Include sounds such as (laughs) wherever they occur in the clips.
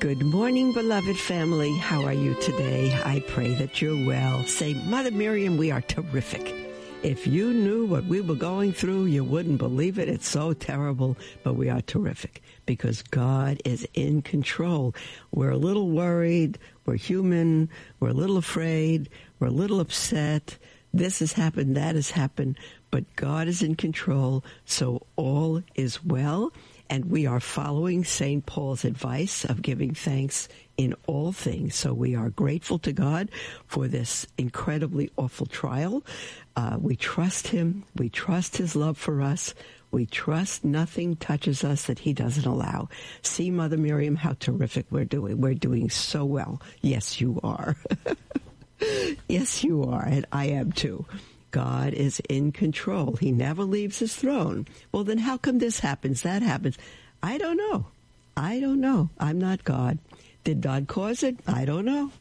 Good morning, beloved family. How are you today? I pray that you're well. Say, Mother Miriam, we are terrific. If you knew what we were going through, you wouldn't believe it. It's so terrible, but we are terrific because God is in control. We're a little worried. We're human. We're a little afraid. We're a little upset. This has happened. That has happened. But God is in control. So all is well and we are following St. Paul's advice of giving thanks in all things. So we are grateful to God for this incredibly awful trial. Uh, we trust Him. We trust His love for us. We trust nothing touches us that He doesn't allow. See, Mother Miriam, how terrific we're doing. We're doing so well. Yes, you are. (laughs) yes, you are. And I am too. God is in control. He never leaves his throne. Well, then how come this happens, that happens? I don't know. I don't know. I'm not God. Did God cause it? I don't know.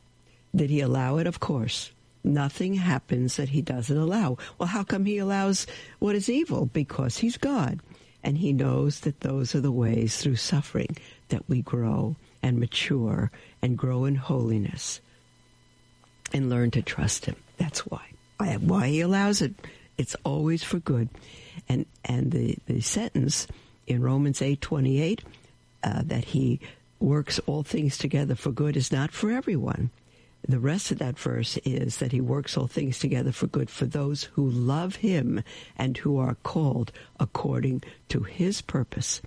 Did he allow it? Of course. Nothing happens that he doesn't allow. Well, how come he allows what is evil? Because he's God. And he knows that those are the ways through suffering that we grow and mature and grow in holiness and learn to trust him. That's why why he allows it. It's always for good. And and the, the sentence in Romans eight twenty eight uh, that he works all things together for good is not for everyone. The rest of that verse is that he works all things together for good for those who love him and who are called according to his purpose.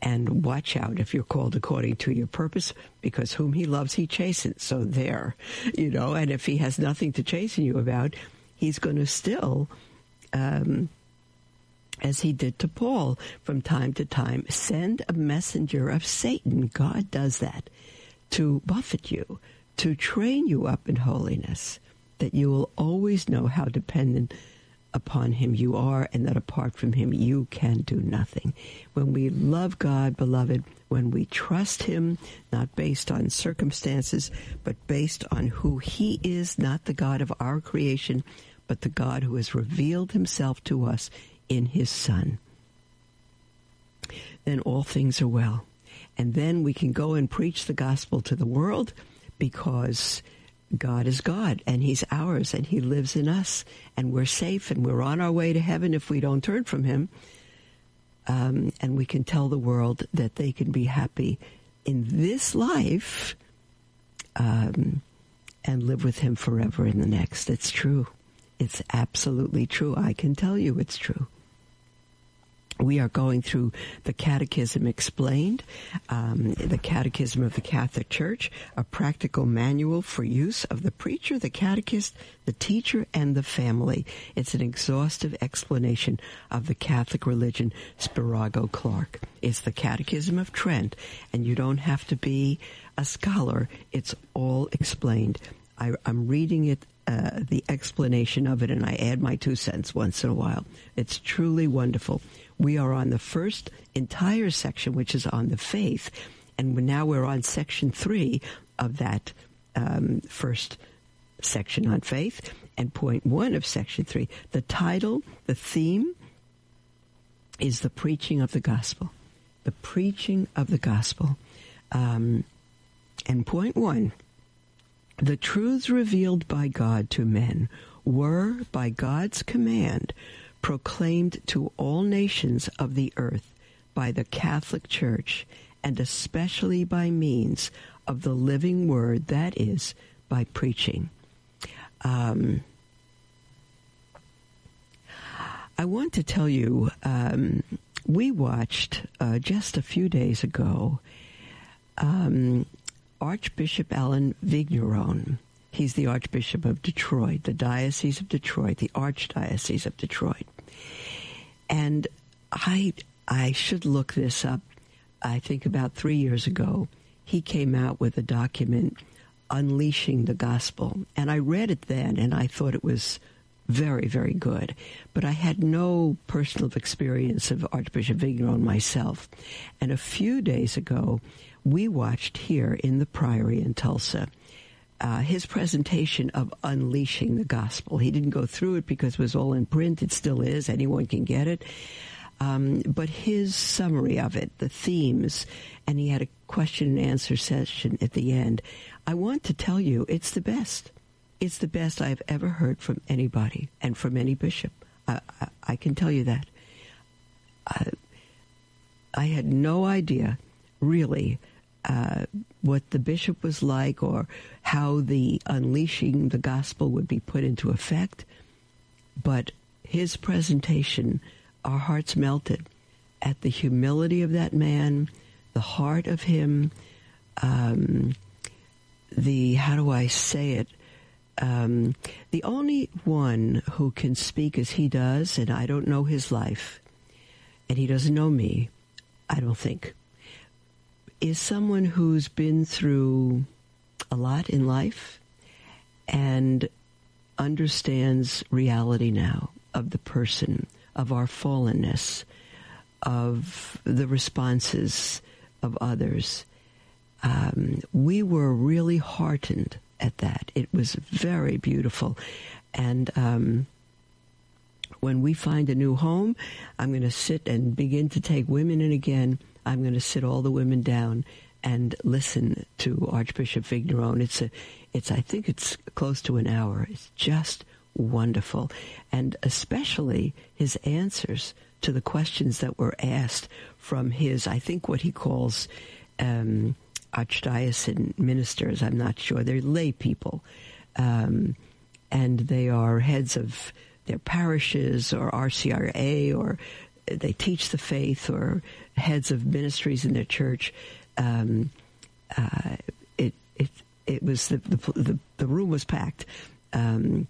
And watch out if you're called according to your purpose, because whom he loves, he chastens. So there, you know, and if he has nothing to chasten you about, he's going to still, um, as he did to Paul from time to time, send a messenger of Satan. God does that to buffet you, to train you up in holiness, that you will always know how dependent upon him you are and that apart from him you can do nothing. When we love God, beloved, when we trust him, not based on circumstances, but based on who he is, not the God of our creation, but the God who has revealed himself to us in his Son. Then all things are well. And then we can go and preach the gospel to the world because God is God and He's ours and He lives in us and we're safe and we're on our way to heaven if we don't turn from Him. Um, and we can tell the world that they can be happy in this life um, and live with Him forever in the next. It's true. It's absolutely true. I can tell you it's true. We are going through the Catechism Explained, um, the Catechism of the Catholic Church, a practical manual for use of the preacher, the catechist, the teacher, and the family. It's an exhaustive explanation of the Catholic religion, Spirago Clarke. It's the Catechism of Trent, and you don't have to be a scholar. It's all explained. I, am reading it uh, the explanation of it, and I add my two cents once in a while. It's truly wonderful. We are on the first entire section, which is on the faith, and now we're on section three of that um, first section on faith, and point one of section three. The title, the theme, is the preaching of the gospel. The preaching of the gospel. Um, and point one the truths revealed by God to men were, by God's command, proclaimed to all nations of the earth by the Catholic Church, and especially by means of the living word, that is, by preaching. Um, I want to tell you, um, we watched uh, just a few days ago um, Archbishop Allen Vigneron. He's the Archbishop of Detroit, the Diocese of Detroit, the Archdiocese of Detroit. And I, I should look this up. I think about three years ago, he came out with a document, Unleashing the Gospel. And I read it then and I thought it was very, very good. But I had no personal experience of Archbishop Vigneron myself. And a few days ago, we watched here in the Priory in Tulsa uh, his presentation of Unleashing the Gospel. He didn't go through it because it was all in print. It still is. Anyone can get it. Um, but his summary of it, the themes, and he had a question and answer session at the end. I want to tell you, it's the best. It's the best I've ever heard from anybody and from any bishop. I, I, I can tell you that. I, I had no idea, really, uh, what the bishop was like or how the unleashing the gospel would be put into effect. But his presentation, our hearts melted at the humility of that man, the heart of him, um, the, how do I say it? Um, the only one who can speak as he does, and I don't know his life, and he doesn't know me, I don't think is someone who's been through a lot in life and understands reality now of the person, of our fallenness, of the responses of others. Um, we were really heartened at that. It was very beautiful. And um, when we find a new home, I'm going to sit and begin to take women in again I'm going to sit all the women down and listen to Archbishop Vigneron. It's a, it's I think it's close to an hour. It's just wonderful, and especially his answers to the questions that were asked from his, I think what he calls um, archdiocesan ministers. I'm not sure they're lay people, um, and they are heads of their parishes or RCIA or they teach the faith or heads of ministries in their church. Um, uh, it it it was the the, the, the room was packed, um,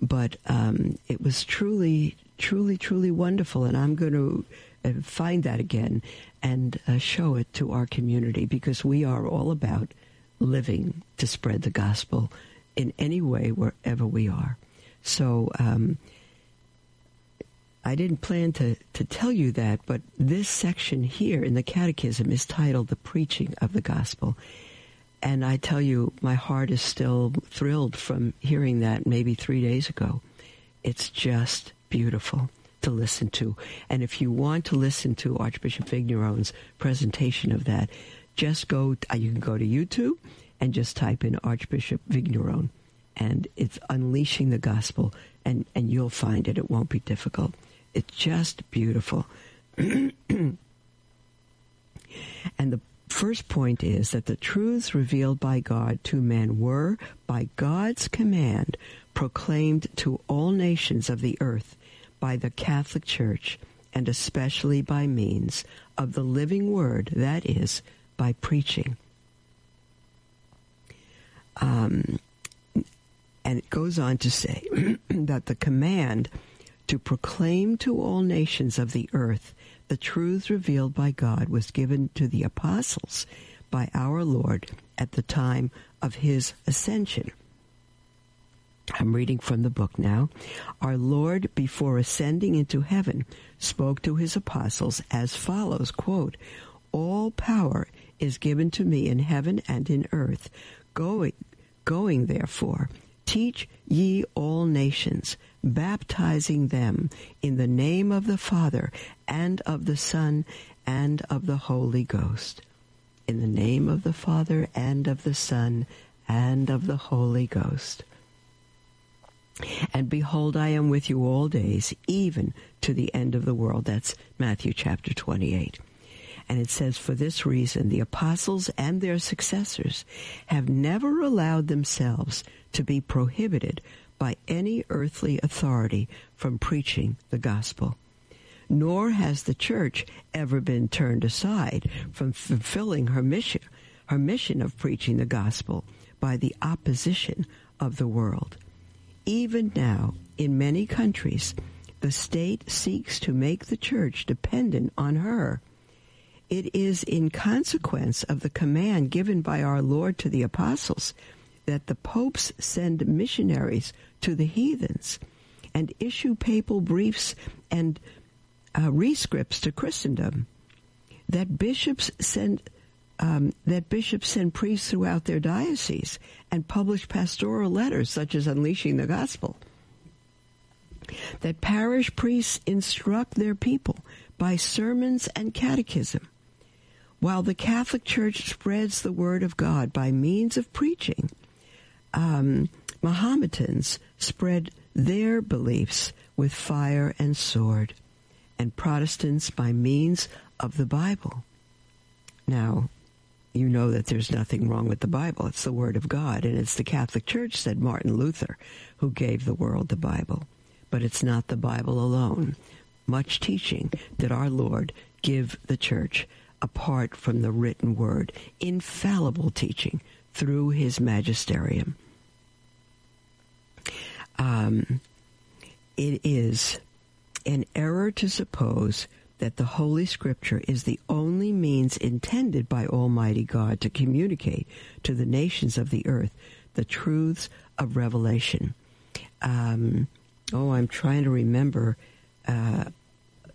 but um, it was truly truly truly wonderful, and I'm going to uh, find that again and uh, show it to our community because we are all about living to spread the gospel in any way wherever we are. So um, I didn't plan to, to tell you that, but this section here in the Catechism is titled The Preaching of the Gospel. And I tell you, my heart is still thrilled from hearing that maybe three days ago. It's just beautiful to listen to. And if you want to listen to Archbishop Vigneron's presentation of that, just go, uh, you can go to YouTube and just type in Archbishop Vigneron. And it's Unleashing the Gospel, and, and you'll find it. It won't be difficult. It's just beautiful. (clears throat) and the first point is that the truths revealed by God to men were, by God's command, proclaimed to all nations of the earth by the Catholic Church, and especially by means of the living word, that is, by preaching. Um, and it goes on to say (clears throat) that the command to proclaim to all nations of the earth the truths revealed by God was given to the apostles by our Lord at the time of his ascension. I'm reading from the book now. Our Lord, before ascending into heaven, spoke to his apostles as follows, quote, All power is given to me in heaven and in earth. Going, going therefore, teach ye all nations, baptizing them in the name of the Father and of the Son and of the Holy Ghost. In the name of the Father and of the Son and of the Holy Ghost. And behold, I am with you all days, even to the end of the world. That's Matthew chapter 28. And it says, for this reason, the apostles and their successors have never allowed themselves to be prohibited by any earthly authority from preaching the gospel. Nor has the church ever been turned aside from fulfilling her mission, her mission of preaching the gospel by the opposition of the world. Even now, in many countries, the state seeks to make the church dependent on her. it is in consequence of the command given by our Lord to the apostles that the popes send missionaries to the heathens and issue papal briefs and uh, rescripts to Christendom. That bishops send um, that bishops send priests throughout their diocese and publish pastoral letters such as Unleashing the Gospel. That parish priests instruct their people by sermons and catechism, while the Catholic Church spreads the word of God by means of preaching. Um, Mohammedans spread their beliefs with fire and sword, and Protestants by means of the Bible. Now, you know that there's nothing wrong with the Bible. It's the Word of God, and it's the Catholic Church, said Martin Luther, who gave the world the Bible. But it's not the Bible alone. Much teaching did our Lord give the Church apart from the written Word, infallible teaching through His magisterium. Um, it is an error to suppose that the Holy Scripture is the only means intended by Almighty God to communicate to the nations of the earth the truths of Revelation. Um, oh, I'm trying to remember uh,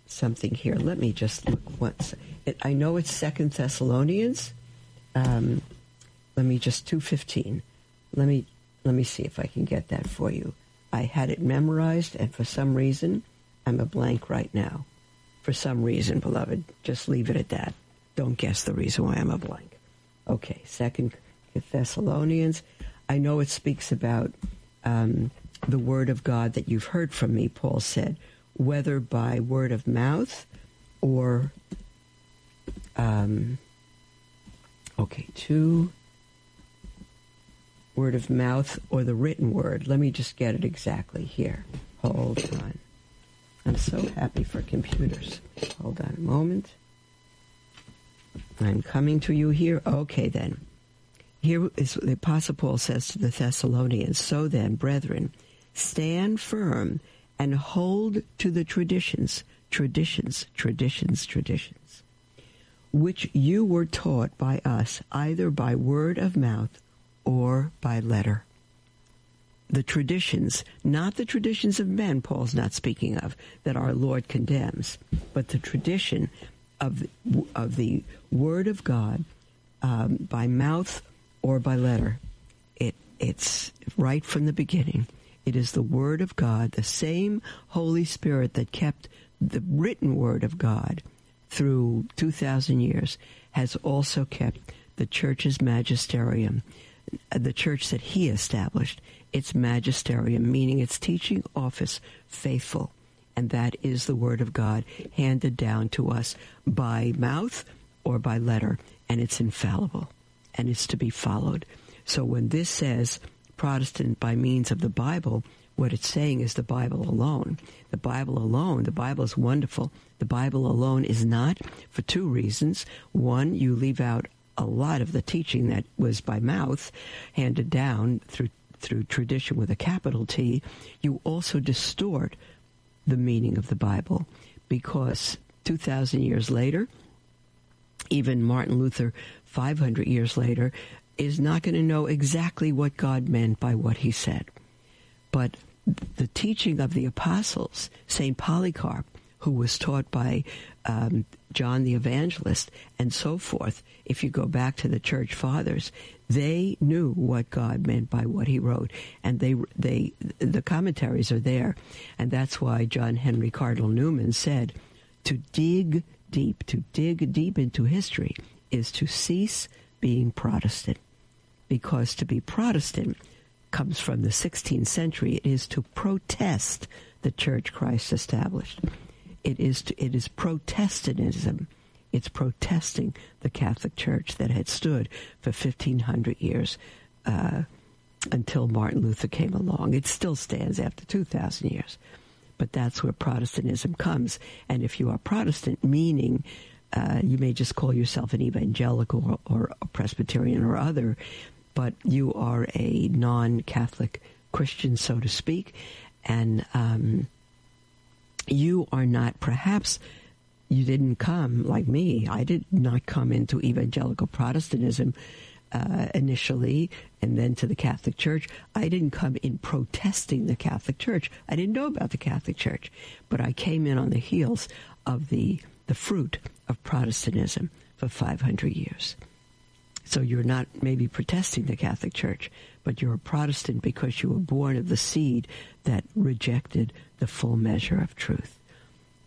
something here. Let me just look once. It, I know it's Second Thessalonians. Um, let me just two fifteen. Let me let me see if I can get that for you. I had it memorized, and for some reason, I'm a blank right now for some reason, beloved. Just leave it at that. Don't guess the reason why I'm a blank. Okay, Second Thessalonians. I know it speaks about um, the word of God that you've heard from me, Paul said, whether by word of mouth or, um, okay, two, word of mouth or the written word. Let me just get it exactly here. Hold on. I'm so happy for computers. Hold on a moment. I'm coming to you here. Okay, then. Here is what the Apostle Paul says to the Thessalonians So then, brethren, stand firm and hold to the traditions, traditions, traditions, traditions, which you were taught by us, either by word of mouth or by letter the traditions, not the traditions of men, Paul's not speaking of, that our Lord condemns, but the tradition of, of the Word of God um, by mouth or by letter. It, it's right from the beginning. It is the Word of God, the same Holy Spirit that kept the written Word of God through 2,000 years, has also kept the church's magisterium, the church that he established its magisterium, meaning its teaching office, faithful. And that is the Word of God handed down to us by mouth or by letter, and it's infallible and it's to be followed. So when this says Protestant by means of the Bible, what it's saying is the Bible alone. The Bible alone, the Bible is wonderful. The Bible alone is not for two reasons. One, you leave out a lot of the teaching that was by mouth handed down through through tradition with a capital T, you also distort the meaning of the Bible because 2,000 years later, even Martin Luther, 500 years later, is not going to know exactly what God meant by what he said. But the teaching of the apostles, St. Polycarp, who was taught by um, John the Evangelist, and so forth, if you go back to the church fathers, they knew what God meant by what he wrote, and they they the commentaries are there, and that's why John Henry Cardinal Newman said, "To dig deep, to dig deep into history, is to cease being Protestant, because to be Protestant comes from the 16th century. It is to protest the Church Christ established. It is to, it is Protestantism." It's protesting the Catholic Church that had stood for 1,500 years uh, until Martin Luther came along. It still stands after 2,000 years. But that's where Protestantism comes. And if you are Protestant, meaning uh, you may just call yourself an evangelical or, or a Presbyterian or other, but you are a non Catholic Christian, so to speak, and um, you are not perhaps you didn't come like me. I did not come into evangelical Protestantism uh, initially and then to the Catholic Church. I didn't come in protesting the Catholic Church. I didn't know about the Catholic Church, but I came in on the heels of the the fruit of Protestantism for 500 years. So you're not maybe protesting the Catholic Church, but you're a Protestant because you were born of the seed that rejected the full measure of truth.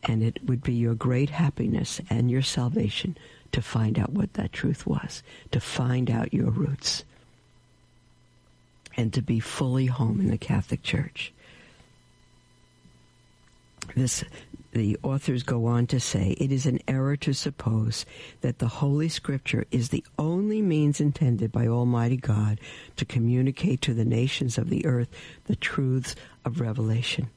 And it would be your great happiness and your salvation to find out what that truth was, to find out your roots, and to be fully home in the Catholic Church. This the authors go on to say it is an error to suppose that the Holy Scripture is the only means intended by Almighty God to communicate to the nations of the earth the truths of revelation.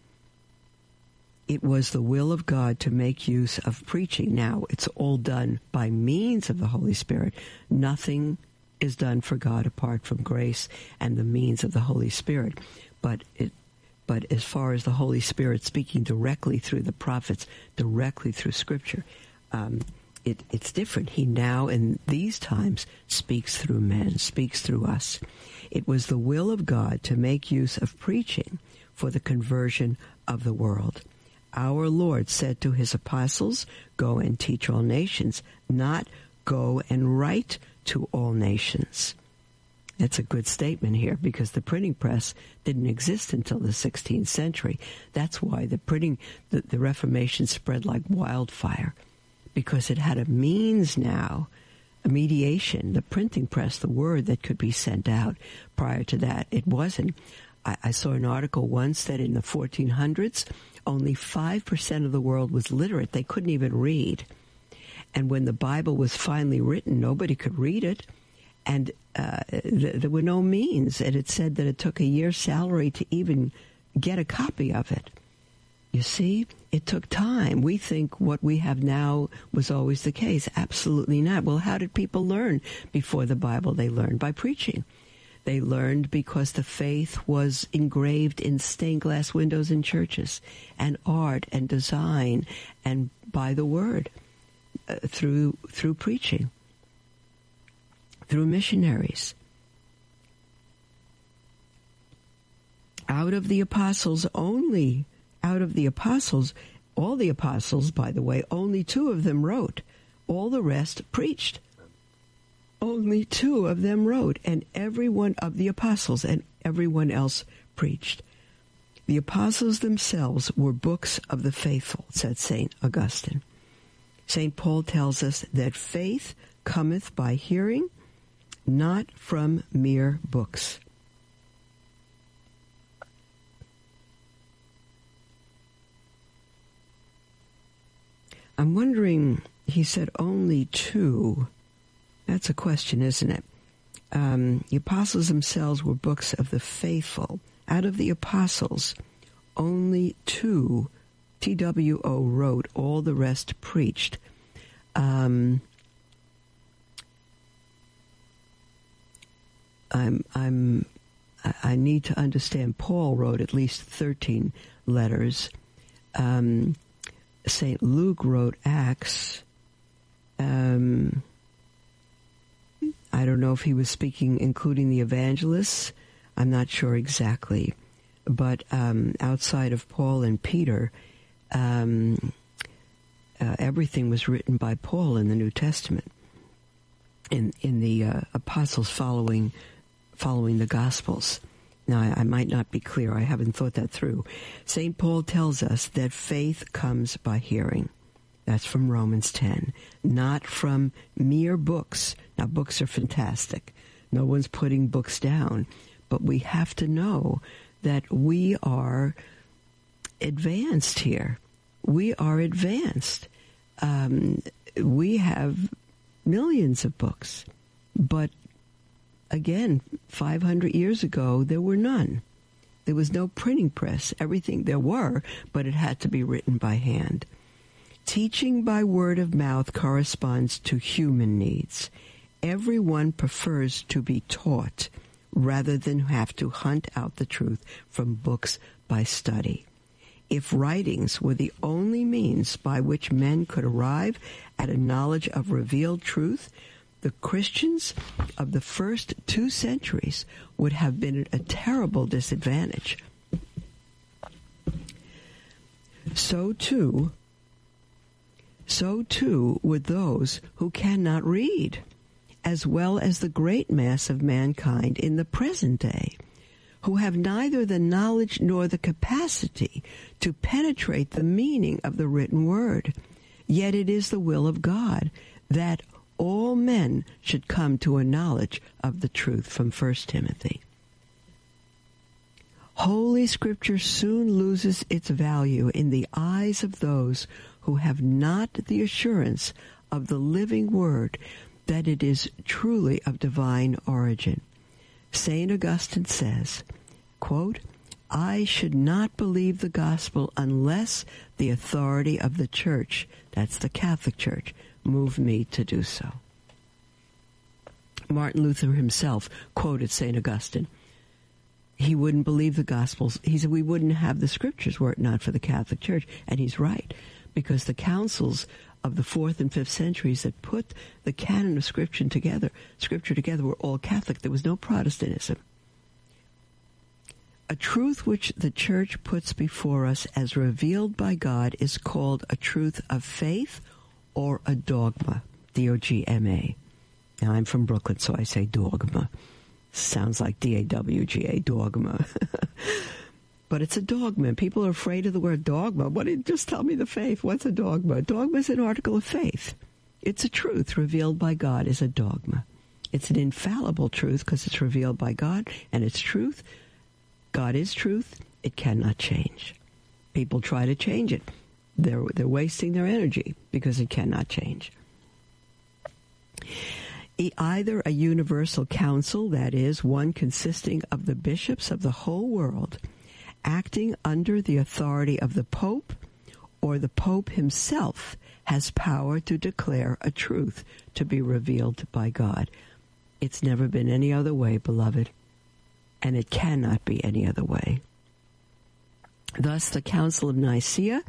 It was the will of God to make use of preaching. Now, it's all done by means of the Holy Spirit. Nothing is done for God apart from grace and the means of the Holy Spirit. But it but as far as the Holy Spirit speaking directly through the prophets, directly through Scripture, um, it, it's different. He now, in these times, speaks through men, speaks through us. It was the will of God to make use of preaching for the conversion of the world. Our Lord said to his apostles, Go and teach all nations, not go and write to all nations. That's a good statement here because the printing press didn't exist until the 16th century. That's why the printing, the, the Reformation spread like wildfire because it had a means now, a mediation, the printing press, the word that could be sent out. Prior to that, it wasn't. I, I saw an article once that in the 1400s, only 5% of the world was literate. They couldn't even read. And when the Bible was finally written, nobody could read it and uh, th- there were no means. And it said that it took a year's salary to even get a copy of it. You see, it took time. We think what we have now was always the case. Absolutely not. Well, how did people learn before the Bible? They learned by preaching. They learned because the faith was engraved in stained glass windows in churches and art and design and by the word uh, through through preaching through missionaries. Out of the apostles only, out of the apostles, all the apostles, by the way, only two of them wrote. All the rest preached. Only two of them wrote, and every one of the apostles and everyone else preached. The apostles themselves were books of the faithful, said St. Augustine. St. Paul tells us that faith cometh by hearing, not from mere books. I'm wondering, he said only two. That's a question, isn't it? Um, the apostles themselves were books of the faithful. Out of the apostles, only two, TWO wrote, all the rest preached. Um, I'm I'm I need to understand. Paul wrote at least thirteen letters. Um, Saint Luke wrote Acts. Um, I don't know if he was speaking, including the evangelists. I'm not sure exactly, but um, outside of Paul and Peter, um, uh, everything was written by Paul in the New Testament. In in the uh, apostles following following the Gospels. Now, I, I, might not be clear. I haven't thought that through. St. Paul tells us that faith comes by hearing. That's from Romans 10, not from mere books. Now, books are fantastic. No one's putting books down. But we have to know that we are advanced here. We are advanced. Um, we have millions of books, but again, 500 years ago, there were none. There was no printing press. Everything there were, but it had to be written by hand. Teaching by word of mouth corresponds to human needs. Everyone prefers to be taught rather than have to hunt out the truth from books by study. If writings were the only means by which men could arrive at a knowledge of revealed truth, the Christians of the first two centuries would have been at a terrible disadvantage. So too, so too would those who cannot read, as well as the great mass of mankind in the present day who have neither the knowledge nor the capacity to penetrate the meaning of the written word. Yet it is the will of God that all men should come to a knowledge of the truth from 1 Timothy. Holy Scripture soon loses its value in the eyes of those who have not the assurance of the living Word that it is truly of divine origin. St. Augustine says, quote, I should not believe the gospel unless the authority of the church, that's the Catholic Church, moved me to do so. Martin Luther himself quoted St. Augustine. He wouldn't believe the gospels. He said we wouldn't have the scriptures were it not for the Catholic Church. And he's right, because the councils of the fourth and fifth centuries that put the canon of scripture together, scripture together were all Catholic. There was no Protestantism a truth which the church puts before us as revealed by God is called a truth of faith or a dogma. D-O-G-M-A. Now I'm from Brooklyn, so I say dogma. Sounds like D-A-W-G-A, dogma. (laughs) but it's a dogma. People are afraid of the word dogma. What did just tell me the faith? What's a dogma? Dogma is an article of faith. It's a truth revealed by God is a dogma. It's an infallible truth because it's revealed by God and it's truth God is truth. It cannot change. People try to change it. They're, they're wasting their energy because it cannot change. Either a universal council, that is, one consisting of the bishops of the whole world, acting under the authority of the Pope, or the Pope himself has power to declare a truth to be revealed by God. It's never been any other way, beloved and it cannot be any other way. Thus, the Council of Nicaea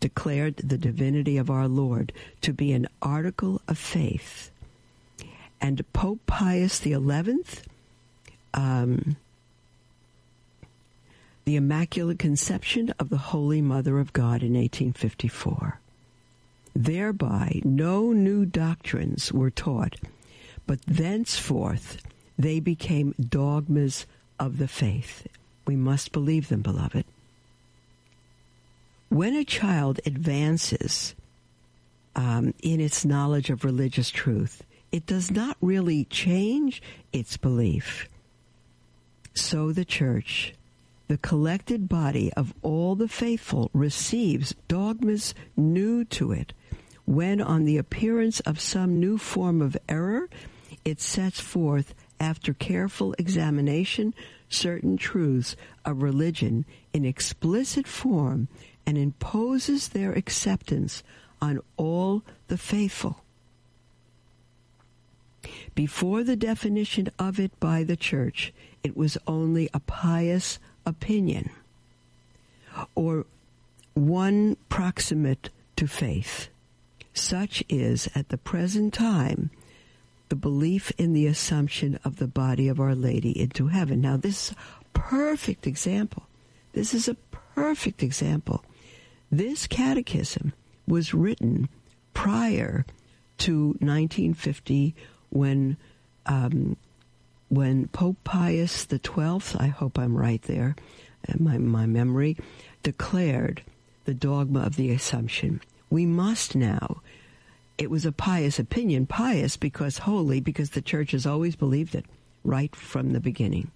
declared the divinity of our Lord to be an article of faith. And Pope Pius XI, um, the Immaculate Conception of the Holy Mother of God in 1854. Thereby, no new doctrines were taught, but thenceforth they became dogmas of the faith. We must believe them, beloved. When a child advances um, in its knowledge of religious truth, it does not really change its belief. So the church, the collected body of all the faithful, receives dogmas new to it when, on the appearance of some new form of error, it sets forth after careful examination, certain truths of religion in explicit form and imposes their acceptance on all the faithful. Before the definition of it by the church, it was only a pious opinion or one proximate to faith. Such is at the present time the belief in the assumption of the body of Our Lady into heaven. Now, this perfect example. This is a perfect example. This catechism was written prior to 1950 when um, when Pope Pius XII, I hope I'm right there, uh, my, my memory, declared the dogma of the Assumption. We must now it was a pious opinion, pious because holy, because the church has always believed it right from the beginning.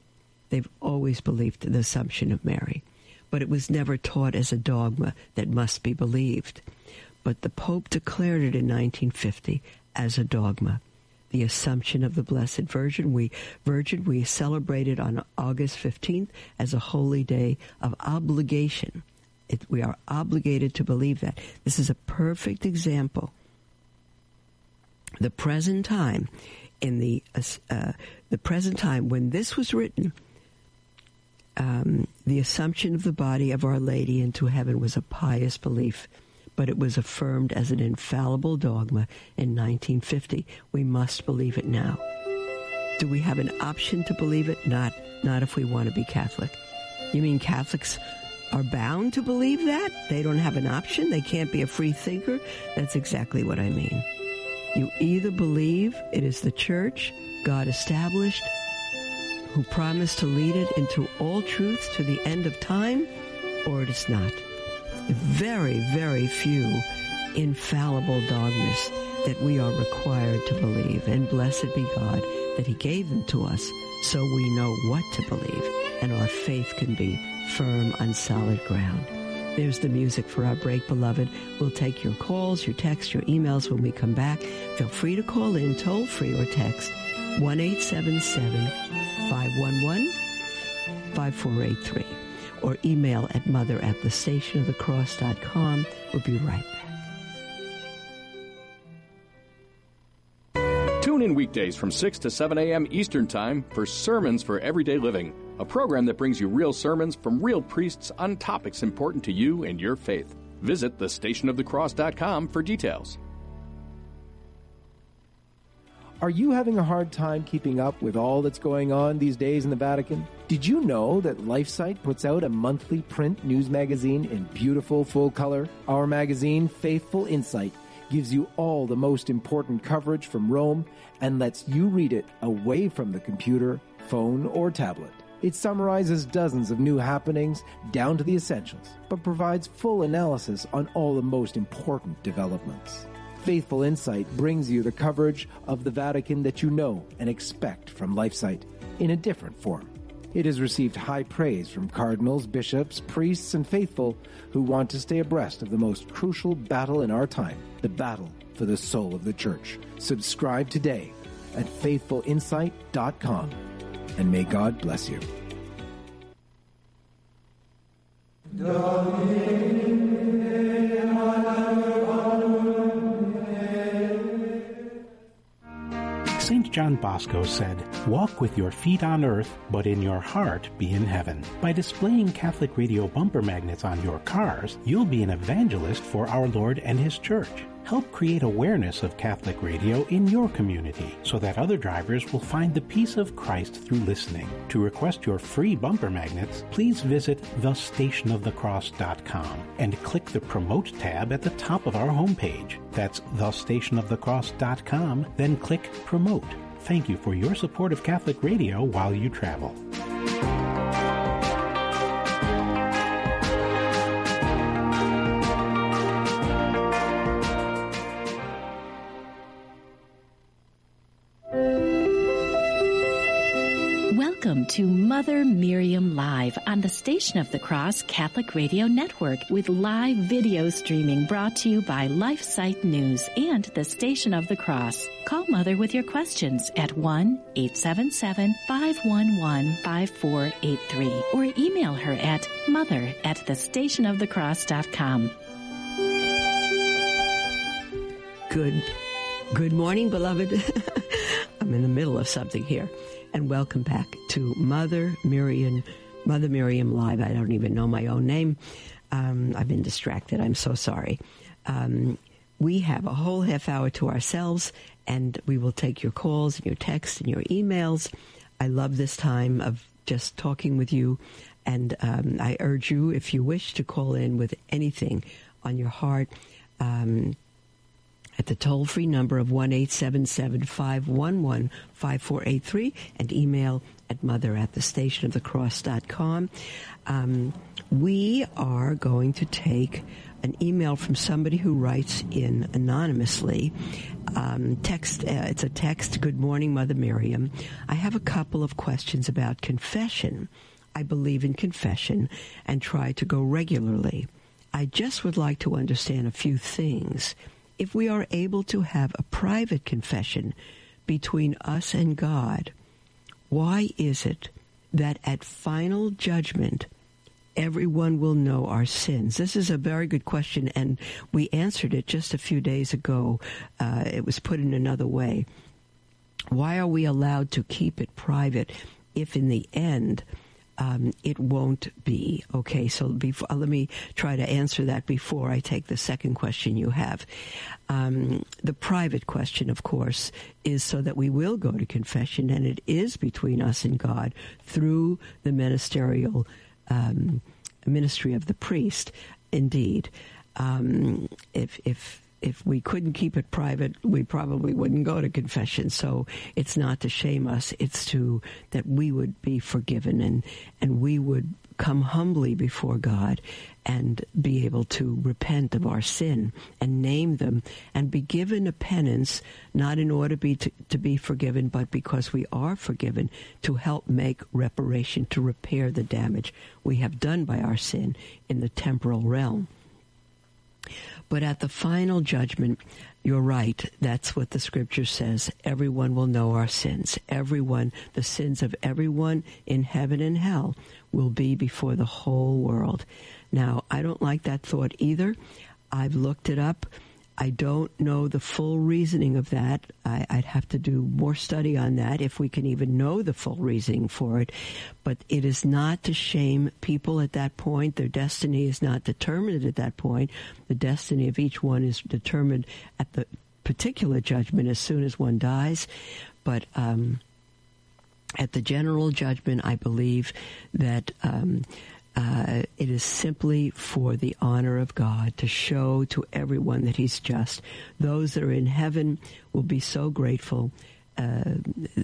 They've always believed the Assumption of Mary, but it was never taught as a dogma that must be believed. But the Pope declared it in 1950 as a dogma. The Assumption of the Blessed Virgin. We Virgin we celebrated on August 15th as a holy day of obligation. It, we are obligated to believe that. This is a perfect example the present time, in the uh, the present time when this was written, um, The assumption of the body of Our Lady into heaven was a pious belief, but it was affirmed as an infallible dogma in 1950. We must believe it now. Do we have an option to believe it? Not, not if we want to be Catholic. You mean Catholics are bound to believe that? They don't have an option? They can't be a free thinker? That's exactly what I mean. You either believe it is the church God established who promised to lead it into all truth to the end of time, or it is not. Very, very few infallible dogmas that we are required to believe. And blessed be God that He gave them to us so we know what to believe and our faith can be firm on solid ground. There's the music for our break, beloved. We'll take your calls, your texts, your emails when we come back. Feel free to call in toll free or text 1 511 5483 or email at mother at the stationofthecross.com. We'll be right back. Tune in weekdays from 6 to 7 a.m. Eastern Time for Sermons for Everyday Living, a program that brings you real sermons from real priests on topics important to you and your faith. Visit thestationofthecross.com for details. Are you having a hard time keeping up with all that's going on these days in the Vatican? Did you know that LifeSite puts out a monthly print news magazine in beautiful full color? Our magazine, Faithful Insight, gives you all the most important coverage from Rome and lets you read it away from the computer, phone, or tablet. It summarizes dozens of new happenings down to the essentials, but provides full analysis on all the most important developments. Faithful Insight brings you the coverage of the Vatican that you know and expect from LifeSite in a different form. It has received high praise from cardinals, bishops, priests, and faithful who want to stay abreast of the most crucial battle in our time, the battle for the soul of the church. Subscribe today at faithfulinsight.com and may God bless you. John Bosco said, Walk with your feet on earth, but in your heart be in heaven. By displaying Catholic radio bumper magnets on your cars, you'll be an evangelist for our Lord and His Church. Help create awareness of Catholic radio in your community so that other drivers will find the peace of Christ through listening. To request your free bumper magnets, please visit thestationofthecross.com and click the Promote tab at the top of our homepage. That's thestationofthecross.com, then click Promote. Thank you for your support of Catholic radio while you travel. Mother Miriam Live on the Station of the Cross Catholic Radio Network with live video streaming brought to you by LifeSite News and the Station of the Cross. Call Mother with your questions at 1-877-511-5483 or email her at mother at thestationofthecross.com. Good, good morning, beloved. (laughs) I'm in the middle of something here and welcome back to Mother Miriam, Mother Miriam Live. I don't even know my own name. Um, I've been distracted. I'm so sorry. Um, we have a whole half hour to ourselves, and we will take your calls and your texts and your emails. I love this time of just talking with you, and um, I urge you, if you wish, to call in with anything on your heart. Um, at the toll free number of 1 511 5483 and email at mother at the station of the cross.com. Um, we are going to take an email from somebody who writes in anonymously. Um, text, uh, it's a text. Good morning, Mother Miriam. I have a couple of questions about confession. I believe in confession and try to go regularly. I just would like to understand a few things if we are able to have a private confession between us and God, why is it that at final judgment, everyone will know our sins? This is a very good question, and we answered it just a few days ago. Uh, it was put in another way. Why are we allowed to keep it private if in the end um, it won't be. Okay, so before, uh, let me try to answer that before I take the second question you have. Um, the private question, of course, is so that we will go to confession, and it is between us and God through the ministerial um, ministry of the priest. Indeed, um, if if if we couldn't keep it private, we probably wouldn't go to confession. So it's not to shame us; it's to that we would be forgiven and and we would come humbly before God and be able to repent of our sin and name them and be given a penance, not in order be, to, to be forgiven, but because we are forgiven to help make reparation, to repair the damage we have done by our sin in the temporal realm. But at the final judgment, you're right. That's what the scripture says. Everyone will know our sins. Everyone, the sins of everyone in heaven and hell will be before the whole world. Now, I don't like that thought either. I've looked it up. I don't know the full reasoning of that. I, would have to do more study on that if we can even know the full reasoning for it. But it is not to shame people at that point. Their destiny is not determined at that point. The destiny of each one is determined at the particular judgment as soon as one dies. But um, at the general judgment, I believe that. Um, uh, it is simply for the honor of God to show to everyone that He's just. Those that are in heaven will be so grateful. Uh,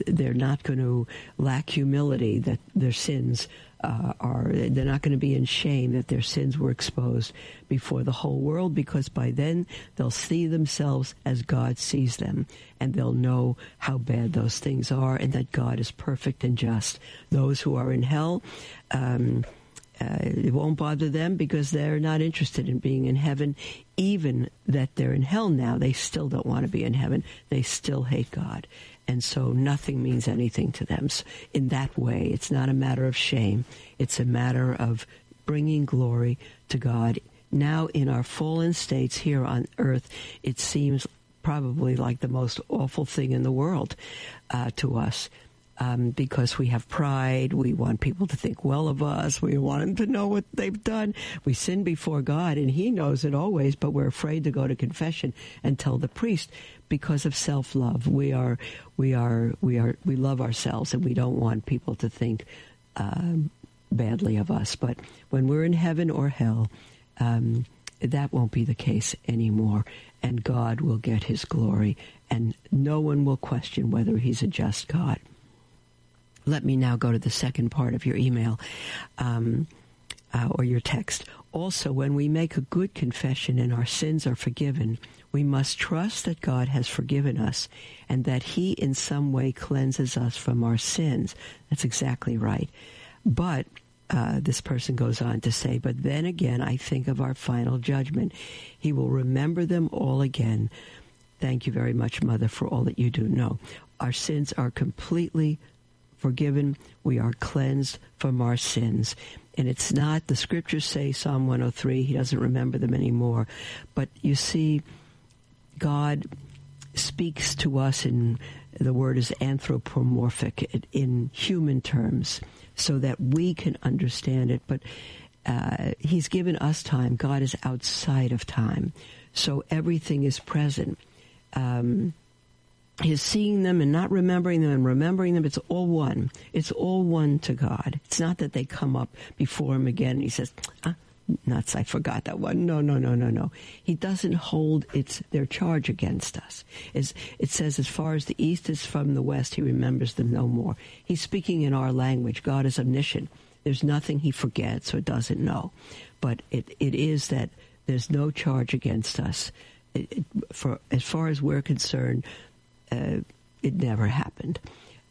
they're not going to lack humility that their sins uh, are. They're not going to be in shame that their sins were exposed before the whole world because by then they'll see themselves as God sees them and they'll know how bad those things are and that God is perfect and just. Those who are in hell. Um, uh, it won't bother them because they're not interested in being in heaven. Even that they're in hell now, they still don't want to be in heaven. They still hate God. And so nothing means anything to them. So in that way, it's not a matter of shame. It's a matter of bringing glory to God. Now, in our fallen states here on earth, it seems probably like the most awful thing in the world uh, to us um, because we have pride. We want people to think well of us. We want them to know what they've done. We sin before God, and He knows it always, but we're afraid to go to confession and tell the priest because of self-love. We are, we are, we are, we love ourselves, and we don't want people to think um, badly of us. But when we're in heaven or hell, um, that won't be the case anymore, and God will get His glory, and no one will question whether He's a just God. Let me now go to the second part of your email um, uh, or your text. Also, when we make a good confession and our sins are forgiven, we must trust that God has forgiven us and that He in some way cleanses us from our sins. That's exactly right. But uh, this person goes on to say, but then again, I think of our final judgment. He will remember them all again. Thank you very much, Mother, for all that you do. No, our sins are completely forgiven. We are cleansed from our sins. And it's not, the scriptures say, Psalm 103, he doesn't remember them anymore. But you see, God speaks to us in, the word is anthropomorphic, in human terms, so that we can understand it. But uh, he's given us time. God is outside of time. So everything is present. Um, his seeing them and not remembering them and remembering them, it's all one. It's all one to God. It's not that they come up before him again and he says, ah, nuts, I forgot that one. No, no, no, no, no. He doesn't hold its their charge against us. It's, it says, as far as the east is from the west, he remembers them no more. He's speaking in our language. God is omniscient. There's nothing he forgets or doesn't know. But it, it is that there's no charge against us. It, it, for as far as we're concerned, uh, it never happened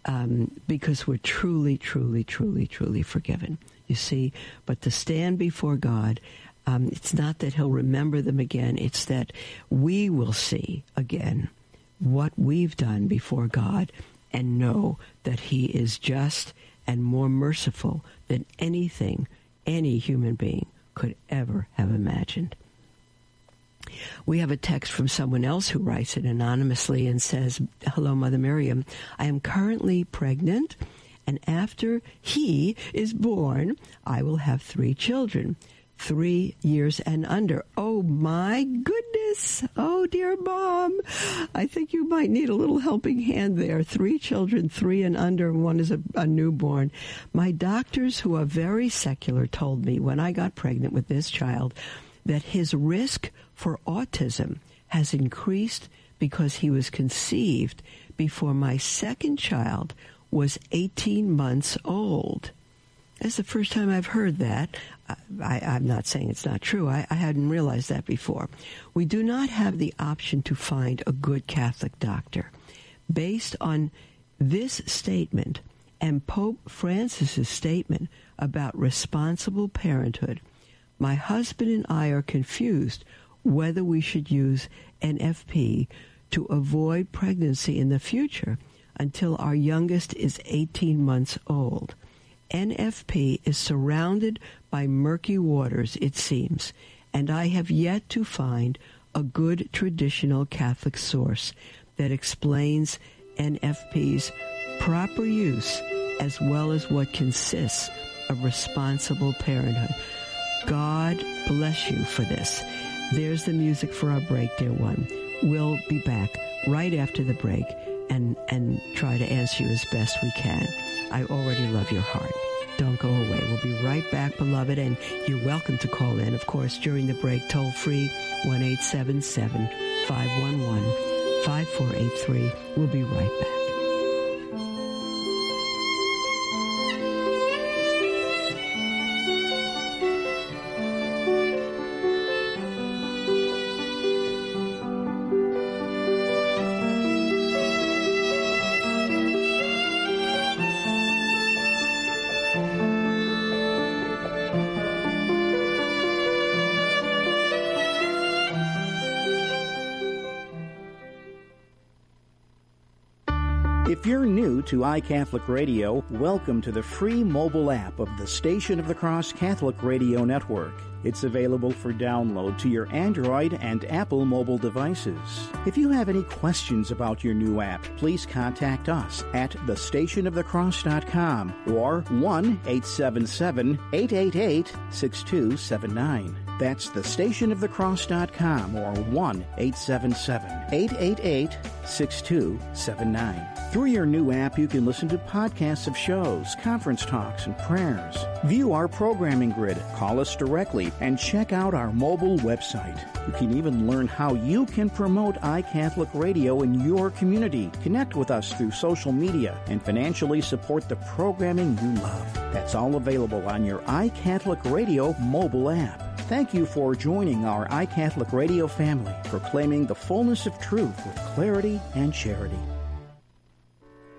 um, because we're truly, truly, truly, truly forgiven. You see, but to stand before God, um, it's not that He'll remember them again. It's that we will see again what we've done before God and know that He is just and more merciful than anything any human being could ever have imagined. We have a text from someone else who writes it anonymously and says, Hello, Mother Miriam. I am currently pregnant And after he is born, I will have three children three years and under. Oh my goodness. Oh dear mom. I think you might need a little helping hand there. Three children, three and under, and one is a, a newborn. My doctors, who are very secular, told me when I got pregnant with this child that his risk for autism has increased because he was conceived before my second child was 18 months old. That's the first time I've heard that. I, am not saying it's not true. I, I hadn't realized that before. We do not have the option to find a good Catholic doctor. Based on this statement and Pope Francis's statement about responsible parenthood, my husband and I are confused whether we should use NFP to avoid pregnancy in the future until our youngest is 18 months old. NFP is surrounded by murky waters, it seems, and I have yet to find a good traditional Catholic source that explains NFP's proper use as well as what consists of responsible parenthood. God bless you for this. There's the music for our break, dear one. We'll be back right after the break and, and try to answer you as best we can. I already love your heart. Don't go away. We'll be right back, beloved, and you're welcome to call in, of course, during the break, toll free 1 511 5483. We'll be right back. To iCatholic Radio, welcome to the free mobile app of the Station of the Cross Catholic Radio Network. It's available for download to your Android and Apple mobile devices. If you have any questions about your new app, please contact us at thestationofthecross.com or 1 877 888 6279. That's thestationofthecross.com or 1 877 888 6279. Through your new app, you can listen to podcasts of shows, conference talks, and prayers. View our programming grid, call us directly, and check out our mobile website. You can even learn how you can promote iCatholic Radio in your community. Connect with us through social media and financially support the programming you love. That's all available on your iCatholic Radio mobile app. Thank you for joining our iCatholic Radio family, proclaiming the fullness of truth with clarity and charity.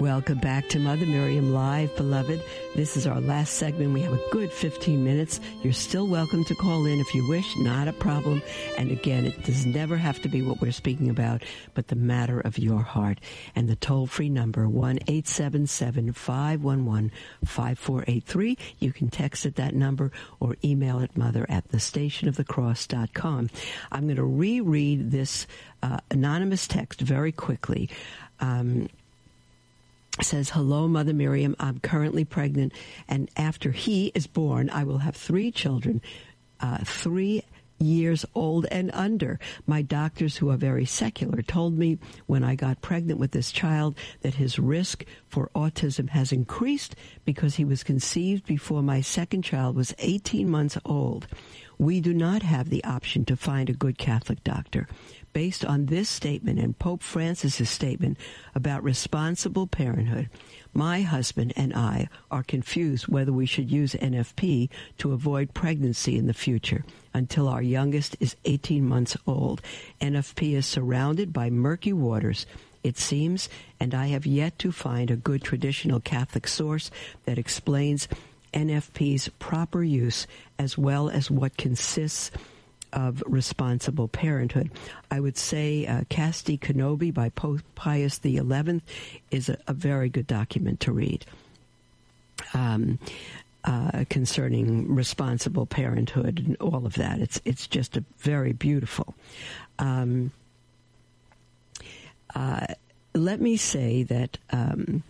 Welcome back to Mother Miriam Live, beloved. This is our last segment. We have a good 15 minutes. You're still welcome to call in if you wish, not a problem. And again, it does never have to be what we're speaking about, but the matter of your heart. And the toll free number, 1 877 511 5483. You can text at that number or email it mother at the stationofthecross.com. I'm going to reread this uh, anonymous text very quickly. Um, says, Hello, Mother Miriam. I'm currently pregnant, and after he is born, I will have three children, uh, three years old and under. My doctors, who are very secular, told me when I got pregnant with this child that his risk for autism has increased because he was conceived before my second child was 18 months old. We do not have the option to find a good Catholic doctor based on this statement and Pope Francis's statement about responsible parenthood, my husband and I are confused whether we should use NFP to avoid pregnancy in the future until our youngest is 18 months old. NFP is surrounded by murky waters it seems, and I have yet to find a good traditional Catholic source that explains NFP's proper use as well as what consists of responsible parenthood. I would say uh, Casti Connubii by Pope Pius XI is a, a, very good document to read. Um, uh, concerning responsible parenthood and all of that, it's it's just a very beautiful. Um, uh, let me say that um,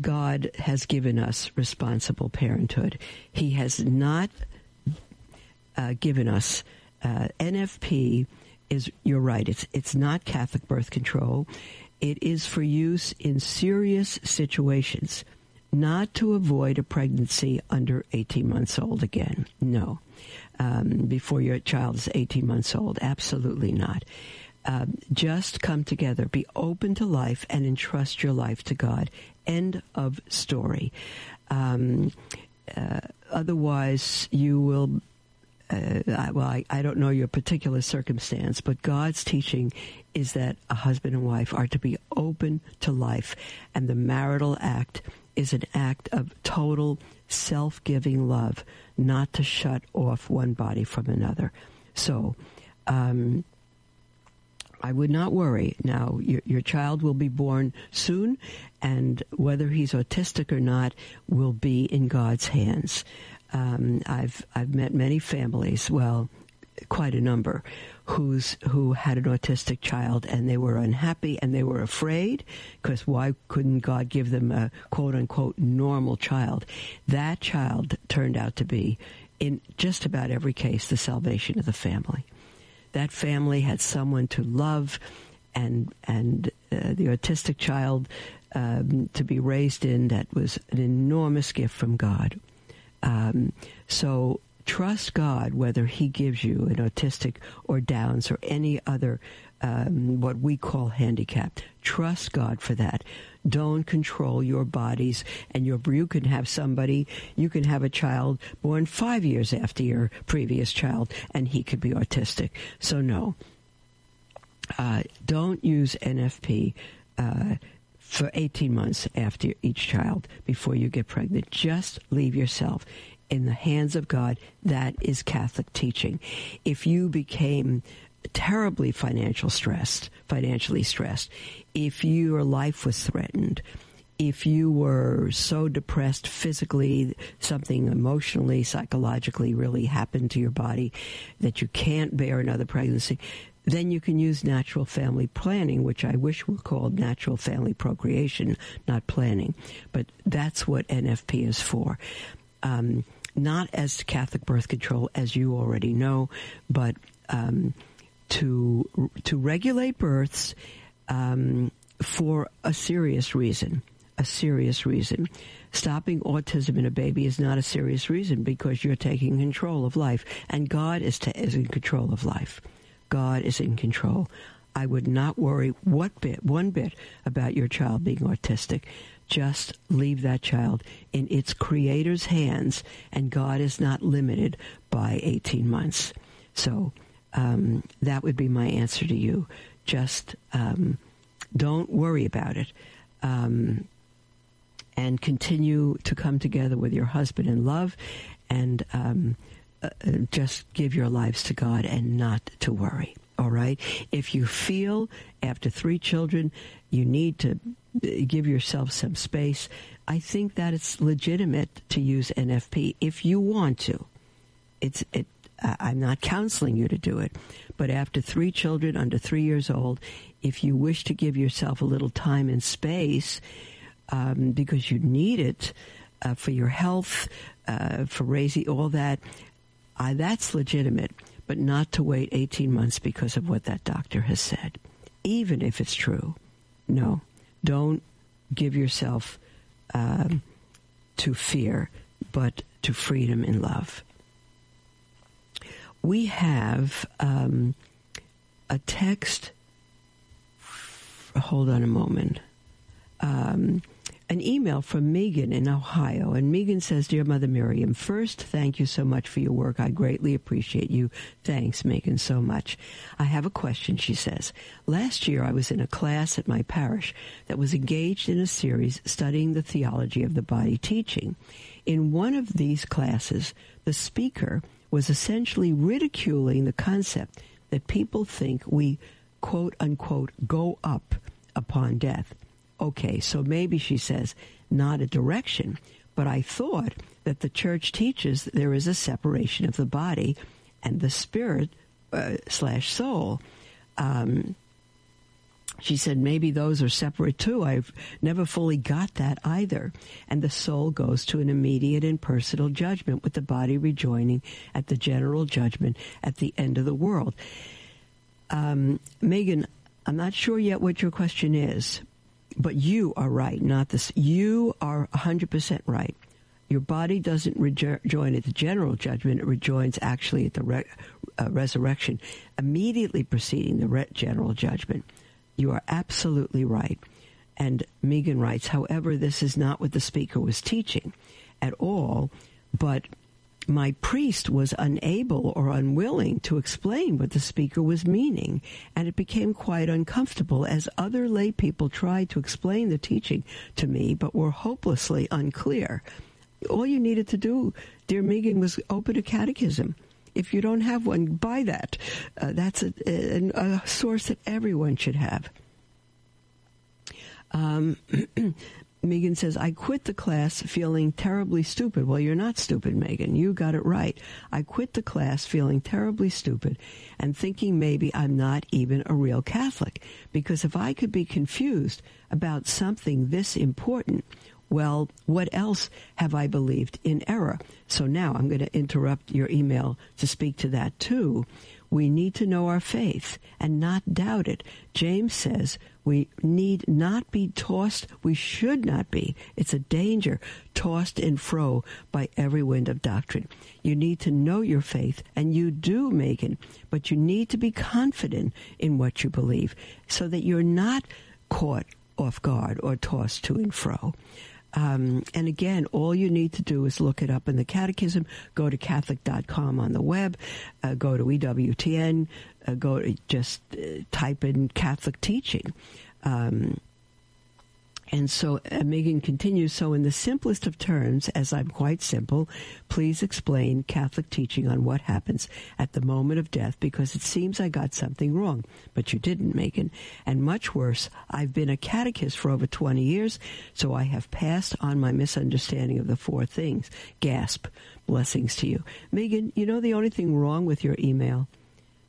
God has given us responsible parenthood. He has not uh, given us uh, NFP is you're right. It's it's not Catholic birth control. It is for use in serious situations, not to avoid a pregnancy under 18 months old again. No, um, before your child is 18 months old. Absolutely not. Um, just come together, be open to life, and entrust your life to God. End of story. Um, uh, otherwise, you will uh, well, I, I don't know your particular circumstance, but God's teaching is that a husband and wife are to be open to life, and the marital act is an act of total self giving love, not to shut off one body from another. So, um, I would not worry. Now, your, your, child will be born soon, and whether he's autistic or not will be in God's hands. Um, I've I've met many families, well, quite a number, who's who had an autistic child and they were unhappy and they were afraid because why couldn't God give them a quote unquote normal child? That child turned out to be, in just about every case, the salvation of the family. That family had someone to love, and and uh, the autistic child um, to be raised in that was an enormous gift from God. Um, so trust God whether He gives you an autistic or Downs or any other um, what we call handicap. Trust God for that. Don't control your bodies and your. You can have somebody. You can have a child born five years after your previous child, and he could be autistic. So no. Uh, don't use NFP. Uh, for 18 months after each child before you get pregnant. Just leave yourself in the hands of God. That is Catholic teaching. If you became terribly financial stressed, financially stressed, if your life was threatened, if you were so depressed physically, something emotionally, psychologically really happened to your body that you can't bear another pregnancy, then you can use natural family planning, which I wish were called natural family procreation, not planning. But that's what NFP is for. Um, not as Catholic birth control, as you already know, but um, to to regulate births um, for a serious reason. A serious reason. Stopping autism in a baby is not a serious reason because you're taking control of life, and God is, ta- is in control of life. God is in control. I would not worry what bit, one bit about your child being autistic. Just leave that child in its creator's hands, and God is not limited by 18 months. So um, that would be my answer to you. Just um, don't worry about it. Um, and continue to come together with your husband in love and um, uh, uh, just give your lives to God and not to worry. All right. If you feel after three children you need to uh, give yourself some space, I think that it's legitimate to use NFP if you want to. It's it. I'm not counseling you to do it, but after three children under three years old, if you wish to give yourself a little time and space um, because you need it uh, for your health, uh, for raising all that, uh, that's legitimate, but not to wait 18 months because of what that doctor has said, even if it's true. No, don't give yourself um, to fear, but to freedom and love. We have um, a text. Hold on a moment. Um, an email from Megan in Ohio. And Megan says, Dear Mother Miriam, first, thank you so much for your work. I greatly appreciate you. Thanks, Megan, so much. I have a question, she says. Last year, I was in a class at my parish that was engaged in a series studying the theology of the body teaching. In one of these classes, the speaker was essentially ridiculing the concept that people think we quote unquote go up upon death okay, so maybe she says, not a direction. But I thought that the church teaches there is a separation of the body and the spirit uh, slash soul. Um, she said maybe those are separate too. I've never fully got that either. And the soul goes to an immediate and personal judgment with the body rejoining at the general judgment at the end of the world. Um, Megan, I'm not sure yet what your question is, but you are right, not this. You are 100% right. Your body doesn't rejoin at the general judgment, it rejoins actually at the re- uh, resurrection, immediately preceding the re- general judgment. You are absolutely right. And Megan writes, however, this is not what the speaker was teaching at all, but my priest was unable or unwilling to explain what the speaker was meaning, and it became quite uncomfortable as other lay people tried to explain the teaching to me but were hopelessly unclear. All you needed to do, dear Megan, was open a catechism. If you don't have one, buy that. Uh, that's a, a, a, source that everyone should have. Um, (clears throat) Megan says, I quit the class feeling terribly stupid. Well, you're not stupid, Megan. You got it right. I quit the class feeling terribly stupid and thinking maybe I'm not even a real Catholic. Because if I could be confused about something this important, well, what else have I believed in error? So now I'm going to interrupt your email to speak to that too. We need to know our faith and not doubt it. James says we need not be tossed, we should not be. It's a danger, tossed and fro by every wind of doctrine. You need to know your faith, and you do, Megan, but you need to be confident in what you believe so that you're not caught off guard or tossed to and fro. Um, and again, all you need to do is look it up in the Catechism. Go to Catholic.com on the web. Uh, go to EWTN. Uh, go to just uh, type in Catholic teaching. Um, and so uh, Megan continues, so in the simplest of terms, as I'm quite simple, please explain Catholic teaching on what happens at the moment of death because it seems I got something wrong. But you didn't, Megan. And much worse, I've been a catechist for over 20 years, so I have passed on my misunderstanding of the four things. Gasp. Blessings to you. Megan, you know the only thing wrong with your email?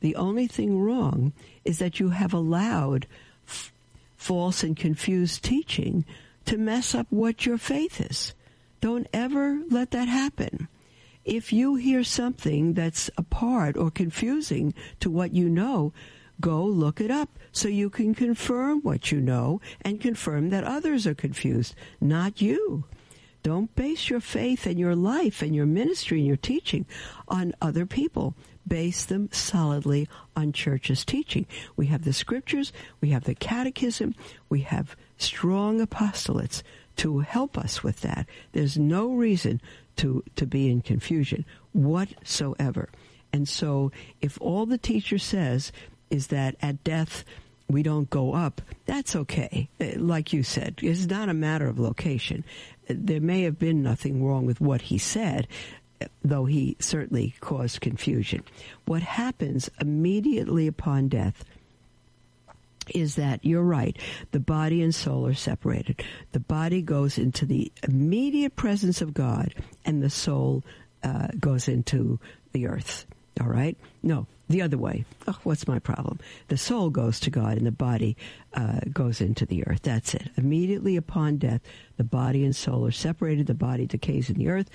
The only thing wrong is that you have allowed false and confused teaching to mess up what your faith is. Don't ever let that happen. If you hear something that's apart or confusing to what you know, go look it up so you can confirm what you know and confirm that others are confused, not you. Don't base your faith and your life and your ministry and your teaching on other people base them solidly on church's teaching. We have the scriptures, we have the catechism, we have strong apostolates to help us with that. There's no reason to, to be in confusion whatsoever. And so if all the teacher says is that at death we don't go up, that's okay. Uh, like you said, it's not a matter of location. There may have been nothing wrong with what he said, though he certainly caused confusion. What happens immediately upon death is that you're right. The body and soul are separated. The body goes into the immediate presence of God, and the soul uh, goes into the earth. All right? No, the other way. Oh, what's my problem? The soul goes to God and the body uh, goes into the earth. That's it. Immediately upon death, the body and soul are separated. The body decays in the earth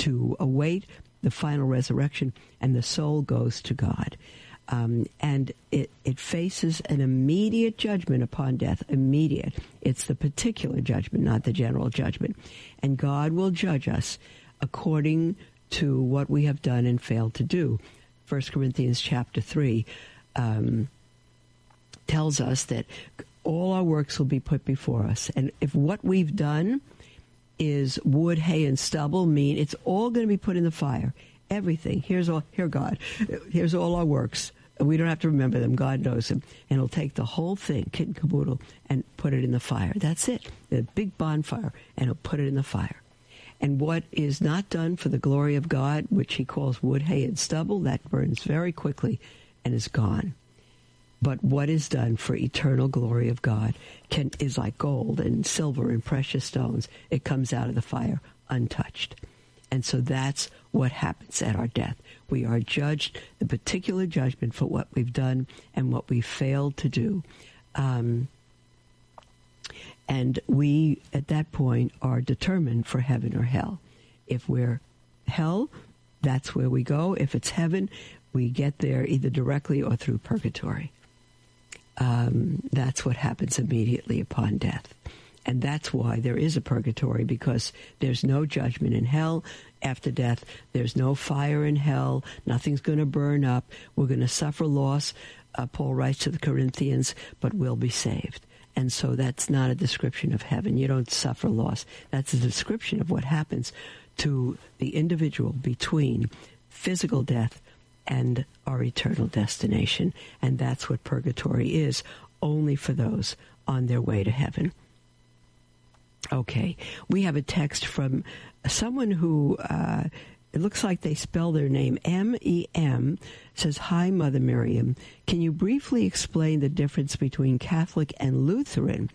to await the final resurrection, and the soul goes to God. Um, and it, it faces an immediate judgment upon death. Immediate. It's the particular judgment, not the general judgment. And God will judge us according to what we have done and failed to do. 1 Corinthians chapter 3 um, tells us that all our works will be put before us. And if what we've done is wood, hay, and stubble, mean it's all going to be put in the fire. Everything. Here's all. Here, God. Here's all our works. We don't have to remember them. God knows them, and He'll take the whole thing, kit and caboodle, and put it in the fire. That's it. The big bonfire, and He'll put it in the fire. And what is not done for the glory of God, which he calls wood, hay, and stubble, that burns very quickly and is gone. But what is done for eternal glory of God can, is like gold and silver and precious stones. It comes out of the fire untouched. And so that's what happens at our death. We are judged, the particular judgment for what we've done and what we failed to do. Um, and we, at that point, are determined for heaven or hell. If we're hell, that's where we go. If it's heaven, we get there either directly or through purgatory. Um, that's what happens immediately upon death. And that's why there is a purgatory, because there's no judgment in hell after death. There's no fire in hell. Nothing's going to burn up. We're going to suffer loss, uh, Paul writes to the Corinthians, but we'll be saved. And so that's not a description of heaven. You don't suffer loss. That's a description of what happens to the individual between physical death and our eternal destination. And that's what purgatory is, only for those on their way to heaven. Okay, we have a text from someone who uh, it looks like they spell their name M E M, says, Hi, Mother Miriam. Can you briefly explain the difference between Catholic and Lutheran?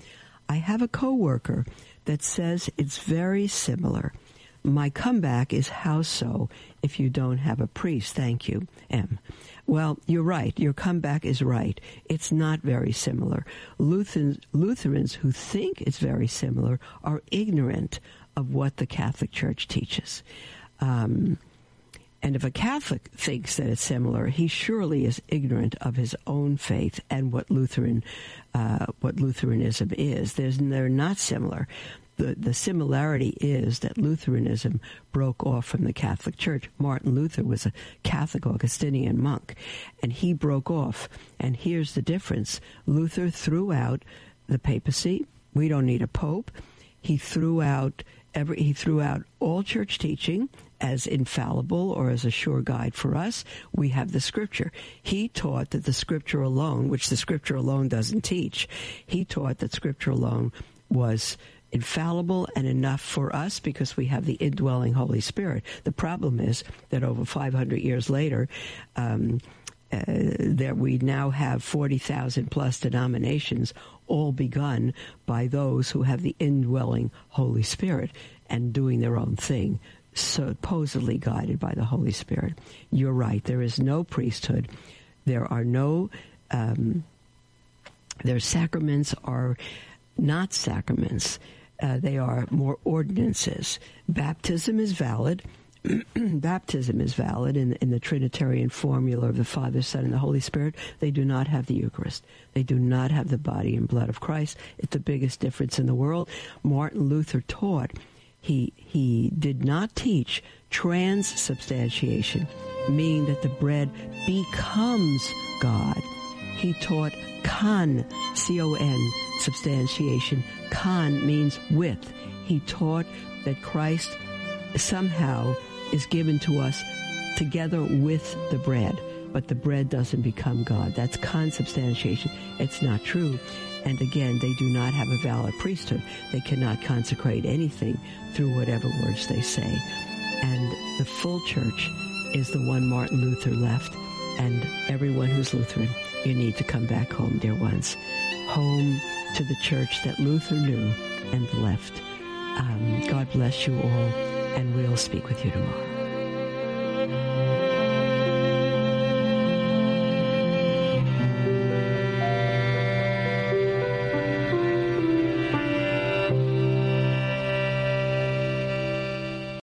I have a coworker that says it's very similar. My comeback is how so if you don't have a priest? Thank you, M. Well, you're right. Your comeback is right. It's not very similar. Lutherans, Lutherans who think it's very similar are ignorant of what the Catholic Church teaches. Um, and if a Catholic thinks that it's similar, he surely is ignorant of his own faith and what Lutheran, uh, what Lutheranism is. There's, they're not similar. The, the similarity is that Lutheranism broke off from the Catholic Church. Martin Luther was a Catholic Augustinian monk, and he broke off. And here's the difference Luther threw out the papacy. We don't need a pope. He threw out every, he threw out all church teaching as infallible or as a sure guide for us. We have the scripture. He taught that the scripture alone, which the scripture alone doesn't teach, he taught that scripture alone was infallible and enough for us because we have the indwelling Holy Spirit. The problem is that over 500 years later, um, uh, that we now have 40,000 plus denominations, all begun by those who have the indwelling Holy Spirit and doing their own thing, supposedly guided by the Holy Spirit. You're right. There is no priesthood. There are no, um, their sacraments are not sacraments. Uh, they are more ordinances. Baptism is valid (clears throat) baptism is valid in, in the Trinitarian formula of the Father, Son, and the Holy Spirit. They do not have the Eucharist. They do not have the body and blood of Christ. It's the biggest difference in the world. Martin Luther taught he he did not teach transubstantiation, meaning that the bread becomes God. He taught con, C-O-N, substantiation. Con means with. He taught that Christ somehow is given to us together with the bread. but the bread doesn't become God. That's consubstantiation. It's not true. And again, they do not have a valid priesthood. They cannot consecrate anything through whatever words they say. And the full church is the one Martin Luther left. And everyone who's Lutheran, you need to come back home, dear ones. Home to the church that Luther knew and left. Um, God bless you all, and we'll speak with you tomorrow.